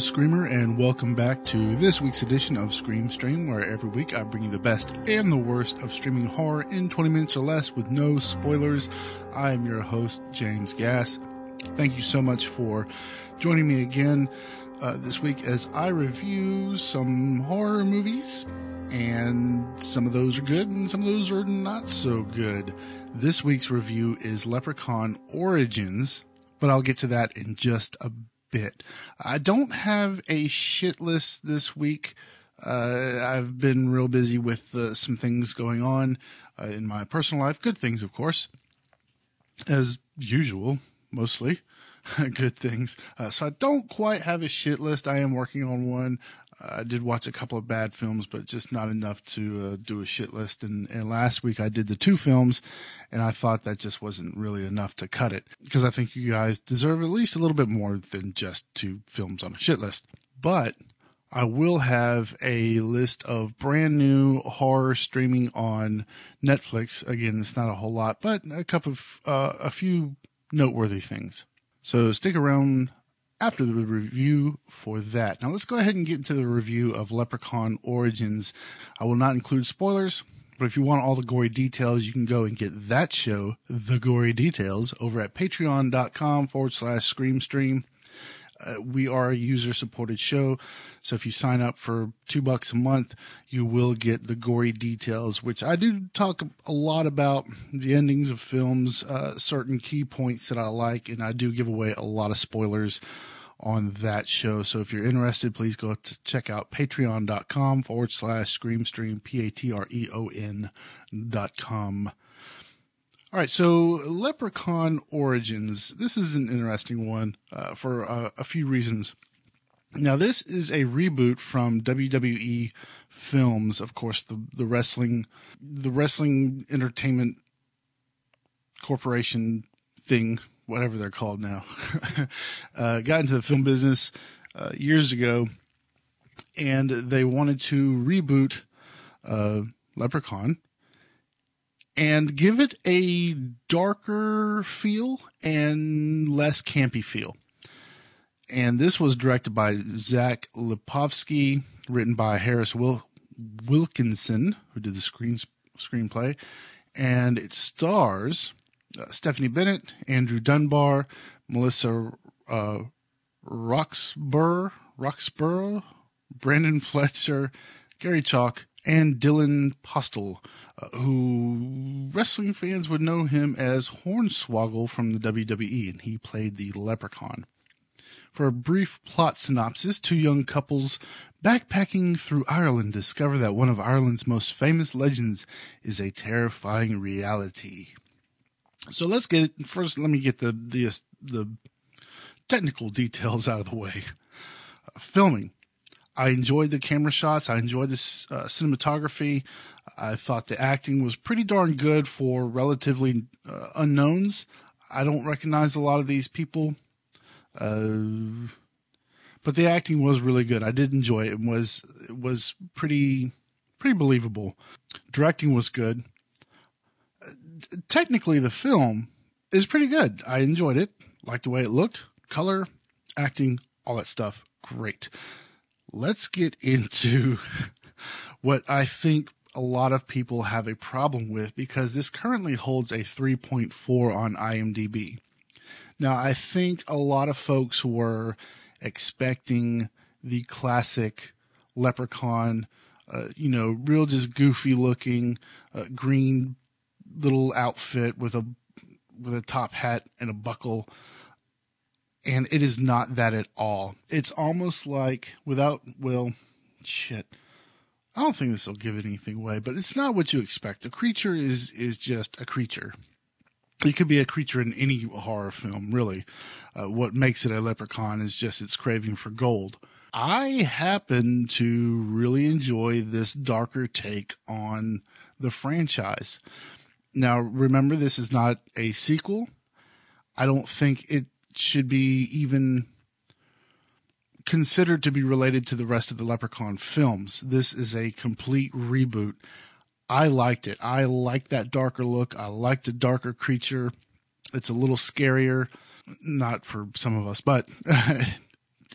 Screamer, and welcome back to this week's edition of Scream Stream, where every week I bring you the best and the worst of streaming horror in 20 minutes or less with no spoilers. I am your host, James Gass. Thank you so much for joining me again uh, this week as I review some horror movies, and some of those are good and some of those are not so good. This week's review is Leprechaun Origins, but I'll get to that in just a bit. I don't have a shit list this week. Uh, I've been real busy with uh, some things going on uh, in my personal life. Good things, of course, as usual, mostly good things. Uh, so I don't quite have a shit list. I am working on one. I did watch a couple of bad films, but just not enough to uh, do a shit list. And, and last week I did the two films, and I thought that just wasn't really enough to cut it because I think you guys deserve at least a little bit more than just two films on a shit list. But I will have a list of brand new horror streaming on Netflix. Again, it's not a whole lot, but a couple of uh, a few noteworthy things. So stick around after the review for that. Now let's go ahead and get into the review of Leprechaun Origins. I will not include spoilers, but if you want all the gory details, you can go and get that show, The Gory Details, over at patreon.com forward slash scream stream. Uh, we are a user supported show. So if you sign up for two bucks a month, you will get the gory details, which I do talk a lot about the endings of films, uh, certain key points that I like, and I do give away a lot of spoilers on that show. So if you're interested, please go to check out patreon.com forward slash screamstream, P-A-T-R-E-O-N dot com. All right, so Leprechaun Origins. This is an interesting one uh, for uh, a few reasons. Now, this is a reboot from WWE Films, of course, the the wrestling the wrestling entertainment corporation thing, whatever they're called now. uh, got into the film business uh, years ago, and they wanted to reboot uh, Leprechaun and give it a darker feel and less campy feel. And this was directed by Zach Lipovsky, written by Harris Wil- Wilkinson, who did the screen screenplay, and it stars uh, Stephanie Bennett, Andrew Dunbar, Melissa uh, Roxburgh, Roxburgh, Brandon Fletcher, Gary Chalk, and Dylan Postl, uh, who wrestling fans would know him as Hornswoggle from the WWE, and he played the Leprechaun. For a brief plot synopsis, two young couples backpacking through Ireland discover that one of Ireland's most famous legends is a terrifying reality. So let's get it. First, let me get the the the technical details out of the way. Uh, filming. I enjoyed the camera shots. I enjoyed the uh, cinematography. I thought the acting was pretty darn good for relatively uh, unknowns. I don't recognize a lot of these people, uh, but the acting was really good. I did enjoy it. It was it was pretty pretty believable. Directing was good. Technically, the film is pretty good. I enjoyed it. Liked the way it looked, color, acting, all that stuff. Great let's get into what I think a lot of people have a problem with because this currently holds a 3.4 on IMDb. Now, I think a lot of folks were expecting the classic leprechaun, uh, you know, real just goofy looking uh, green little outfit with a with a top hat and a buckle and it is not that at all. It's almost like without, well, shit. I don't think this will give anything away, but it's not what you expect. A creature is, is just a creature. It could be a creature in any horror film, really. Uh, what makes it a leprechaun is just its craving for gold. I happen to really enjoy this darker take on the franchise. Now, remember, this is not a sequel. I don't think it should be even considered to be related to the rest of the Leprechaun films. This is a complete reboot. I liked it. I like that darker look. I like the darker creature. It's a little scarier, not for some of us, but it,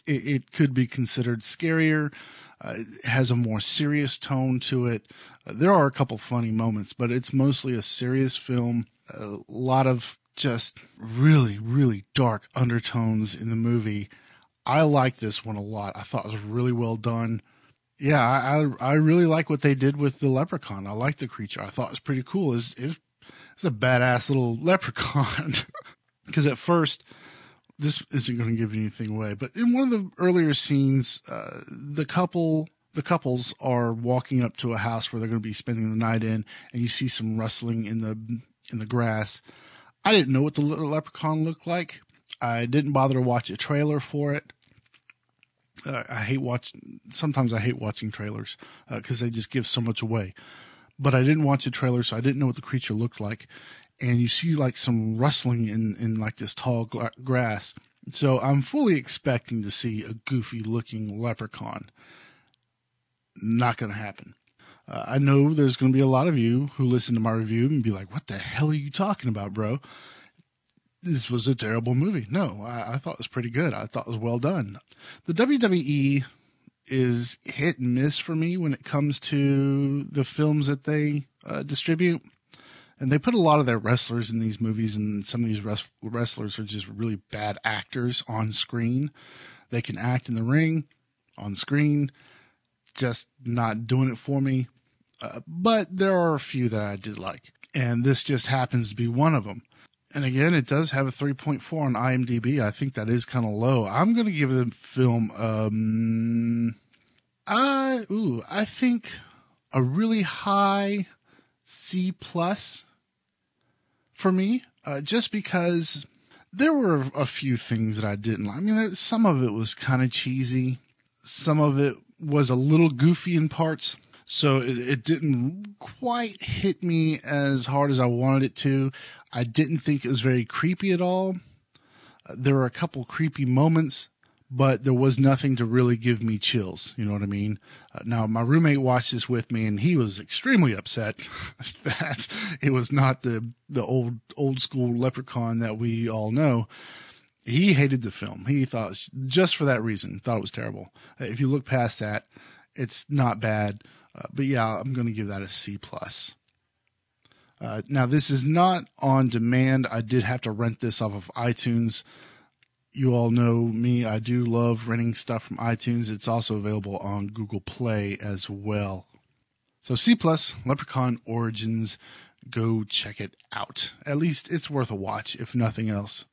it could be considered scarier. Uh, it has a more serious tone to it. Uh, there are a couple funny moments, but it's mostly a serious film. A lot of just really, really dark undertones in the movie. I like this one a lot. I thought it was really well done. Yeah, I, I, I really like what they did with the leprechaun. I like the creature. I thought it was pretty cool. It's, it's, it's a badass little leprechaun. Because at first, this isn't going to give anything away, but in one of the earlier scenes, uh, the couple, the couples are walking up to a house where they're going to be spending the night in, and you see some rustling in the in the grass. I didn't know what the little leprechaun looked like. I didn't bother to watch a trailer for it. Uh, I hate watching. Sometimes I hate watching trailers because uh, they just give so much away. But I didn't watch a trailer, so I didn't know what the creature looked like and you see like some rustling in, in like this tall gra- grass. So I'm fully expecting to see a goofy looking leprechaun. Not going to happen. Uh, I know there's going to be a lot of you who listen to my review and be like, what the hell are you talking about, bro? This was a terrible movie. No, I, I thought it was pretty good. I thought it was well done. The WWE is hit and miss for me when it comes to the films that they uh, distribute and they put a lot of their wrestlers in these movies, and some of these res- wrestlers are just really bad actors on screen. They can act in the ring, on screen, just not doing it for me. Uh, but there are a few that I did like, and this just happens to be one of them. And again, it does have a 3.4 on IMDb. I think that is kind of low. I'm going to give the film, um, I, ooh, I think a really high C plus for me, uh, just because there were a few things that I didn't like. I mean, there, some of it was kind of cheesy. Some of it was a little goofy in parts. So it, it didn't quite hit me as hard as I wanted it to. I didn't think it was very creepy at all. There were a couple creepy moments, but there was nothing to really give me chills. You know what I mean? Uh, now, my roommate watched this with me and he was extremely upset that it was not the, the old, old school leprechaun that we all know. He hated the film. He thought just for that reason, thought it was terrible. Uh, if you look past that, it's not bad. Uh, but yeah, I'm going to give that a C plus. Uh, now this is not on demand. I did have to rent this off of iTunes you all know me. I do love renting stuff from iTunes. It's also available on Google Play as well. So C plus Leprechaun Origins, go check it out. At least it's worth a watch, if nothing else.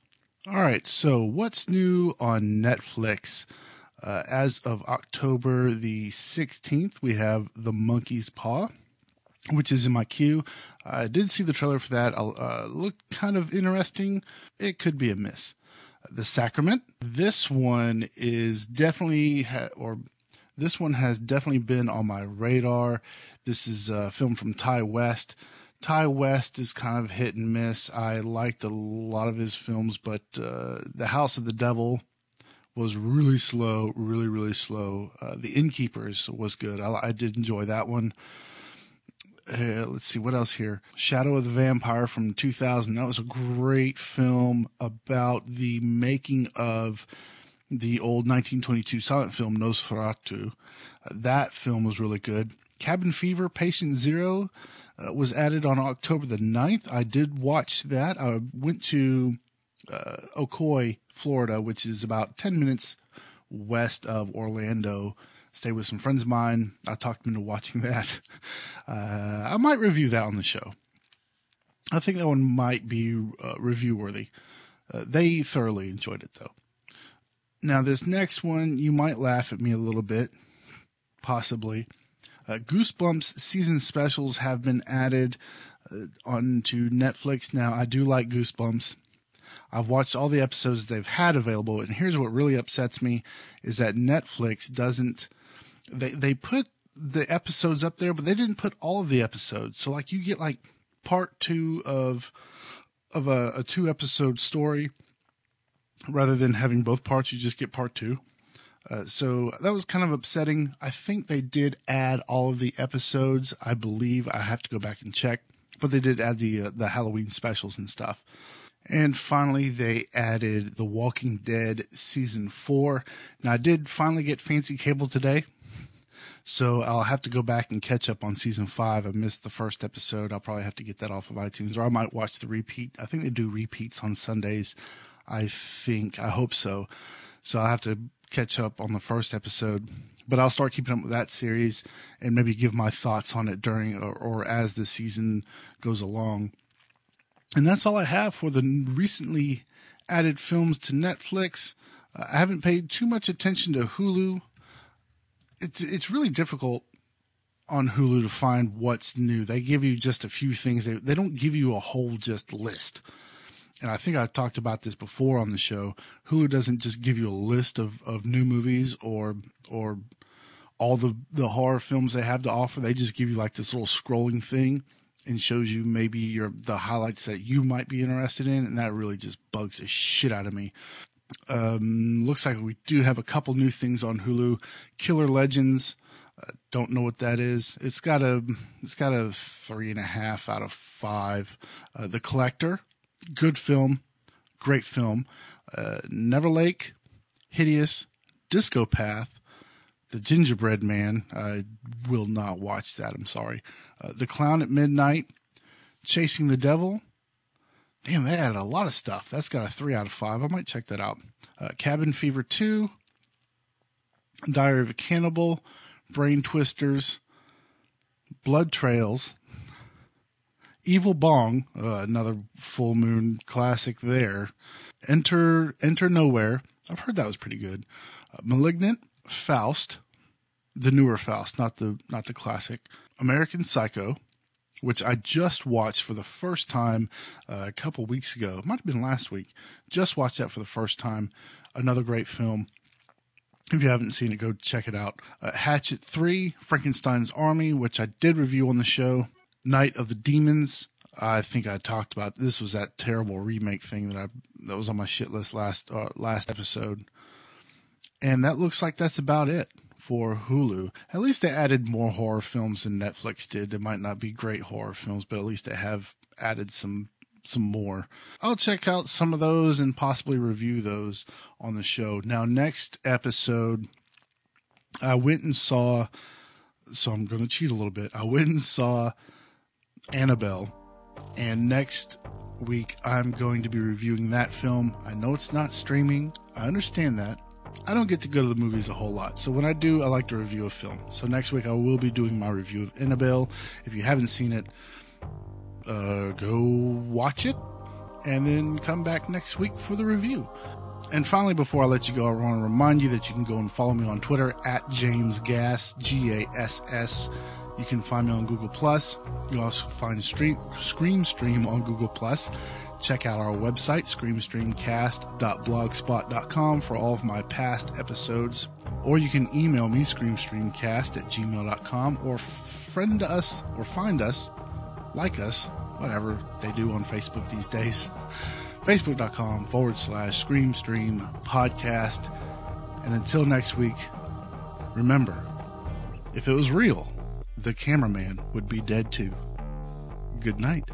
All right. So what's new on Netflix? Uh, as of October the 16th, we have The Monkey's Paw, which is in my queue. I did see the trailer for that. Uh, looked kind of interesting. It could be a miss the sacrament. This one is definitely, ha- or this one has definitely been on my radar. This is a film from Ti West. Ti West is kind of hit and miss. I liked a lot of his films, but uh, The House of the Devil was really slow, really, really slow. Uh, the Innkeepers was good. I, I did enjoy that one uh, let's see what else here. Shadow of the Vampire from 2000. That was a great film about the making of the old 1922 silent film Nosferatu. Uh, that film was really good. Cabin Fever, Patient Zero uh, was added on October the 9th. I did watch that. I went to uh, Florida, which is about 10 minutes west of Orlando stay with some friends of mine. I talked them into watching that. Uh, I might review that on the show. I think that one might be uh, review worthy. Uh, they thoroughly enjoyed it though. Now, this next one, you might laugh at me a little bit, possibly. Uh, Goosebumps season specials have been added uh, onto Netflix. Now, I do like Goosebumps. I've watched all the episodes they've had available, and here's what really upsets me is that Netflix doesn't they they put the episodes up there, but they didn't put all of the episodes. So like you get like part two of of a, a two episode story rather than having both parts. You just get part two. Uh, so that was kind of upsetting. I think they did add all of the episodes. I believe I have to go back and check, but they did add the uh, the Halloween specials and stuff. And finally, they added The Walking Dead season four. Now, I did finally get fancy cable today. So I'll have to go back and catch up on season five. I missed the first episode. I'll probably have to get that off of iTunes or I might watch the repeat. I think they do repeats on Sundays. I think, I hope so. So I'll have to catch up on the first episode, but I'll start keeping up with that series and maybe give my thoughts on it during or, or as the season goes along. And that's all I have for the recently added films to Netflix. Uh, I haven't paid too much attention to Hulu. It's it's really difficult on Hulu to find what's new. They give you just a few things. They they don't give you a whole just list. And I think I talked about this before on the show. Hulu doesn't just give you a list of, of new movies or or all the, the horror films they have to offer. They just give you like this little scrolling thing and shows you maybe your the highlights that you might be interested in, and that really just bugs the shit out of me. Um, looks like we do have a couple new things on Hulu. Killer Legends. Uh, don't know what that is. It's got a it's got a three and a half out of five. Uh, the Collector, good film, great film. Uh, Neverlake, hideous. Discopath, The Gingerbread Man. I will not watch that. I'm sorry. Uh, the Clown at Midnight, Chasing the Devil. Damn, they had a lot of stuff. That's got a three out of five. I might check that out. Uh, Cabin Fever 2, Diary of a Cannibal, Brain Twisters, Blood Trails, Evil Bong, uh, another full moon classic there. Enter Enter Nowhere. I've heard that was pretty good. Uh, Malignant, Faust, the newer Faust, not the not the classic. American Psycho, which I just watched for the first time uh, a couple weeks ago. It might have been last week. Just watched that for the first time. Another great film. If you haven't seen it, go check it out. Uh, Hatchet 3, Frankenstein's Army, which I did review on the show. Night of the Demons. I think I talked about this was that terrible remake thing that I that was on my shit list last uh, last episode. And that looks like that's about it for Hulu. At least they added more horror films than Netflix did. They might not be great horror films, but at least they have added some some more. I'll check out some of those and possibly review those on the show. Now, next episode, I went and saw. So I'm going to cheat a little bit. I went and saw Annabelle, and next week I'm going to be reviewing that film. I know it's not streaming. I understand that. I don't get to go to the movies a whole lot. So when I do, I like to review a film. So next week I will be doing my review of Annabelle. If you haven't seen it, uh, go watch it and then come back next week for the review. And finally, before I let you go, I want to remind you that you can go and follow me on Twitter at James Gass, G A S S. You can find me on Google Plus. You also find Stream, Scream Stream on Google Plus. Check out our website, screamstreamcast.blogspot.com for all of my past episodes. Or you can email me, screamstreamcast at gmail.com, or friend us or find us, like us, whatever they do on Facebook these days. Facebook.com forward slash screamstream podcast. And until next week, remember, if it was real, the cameraman would be dead too. Good night.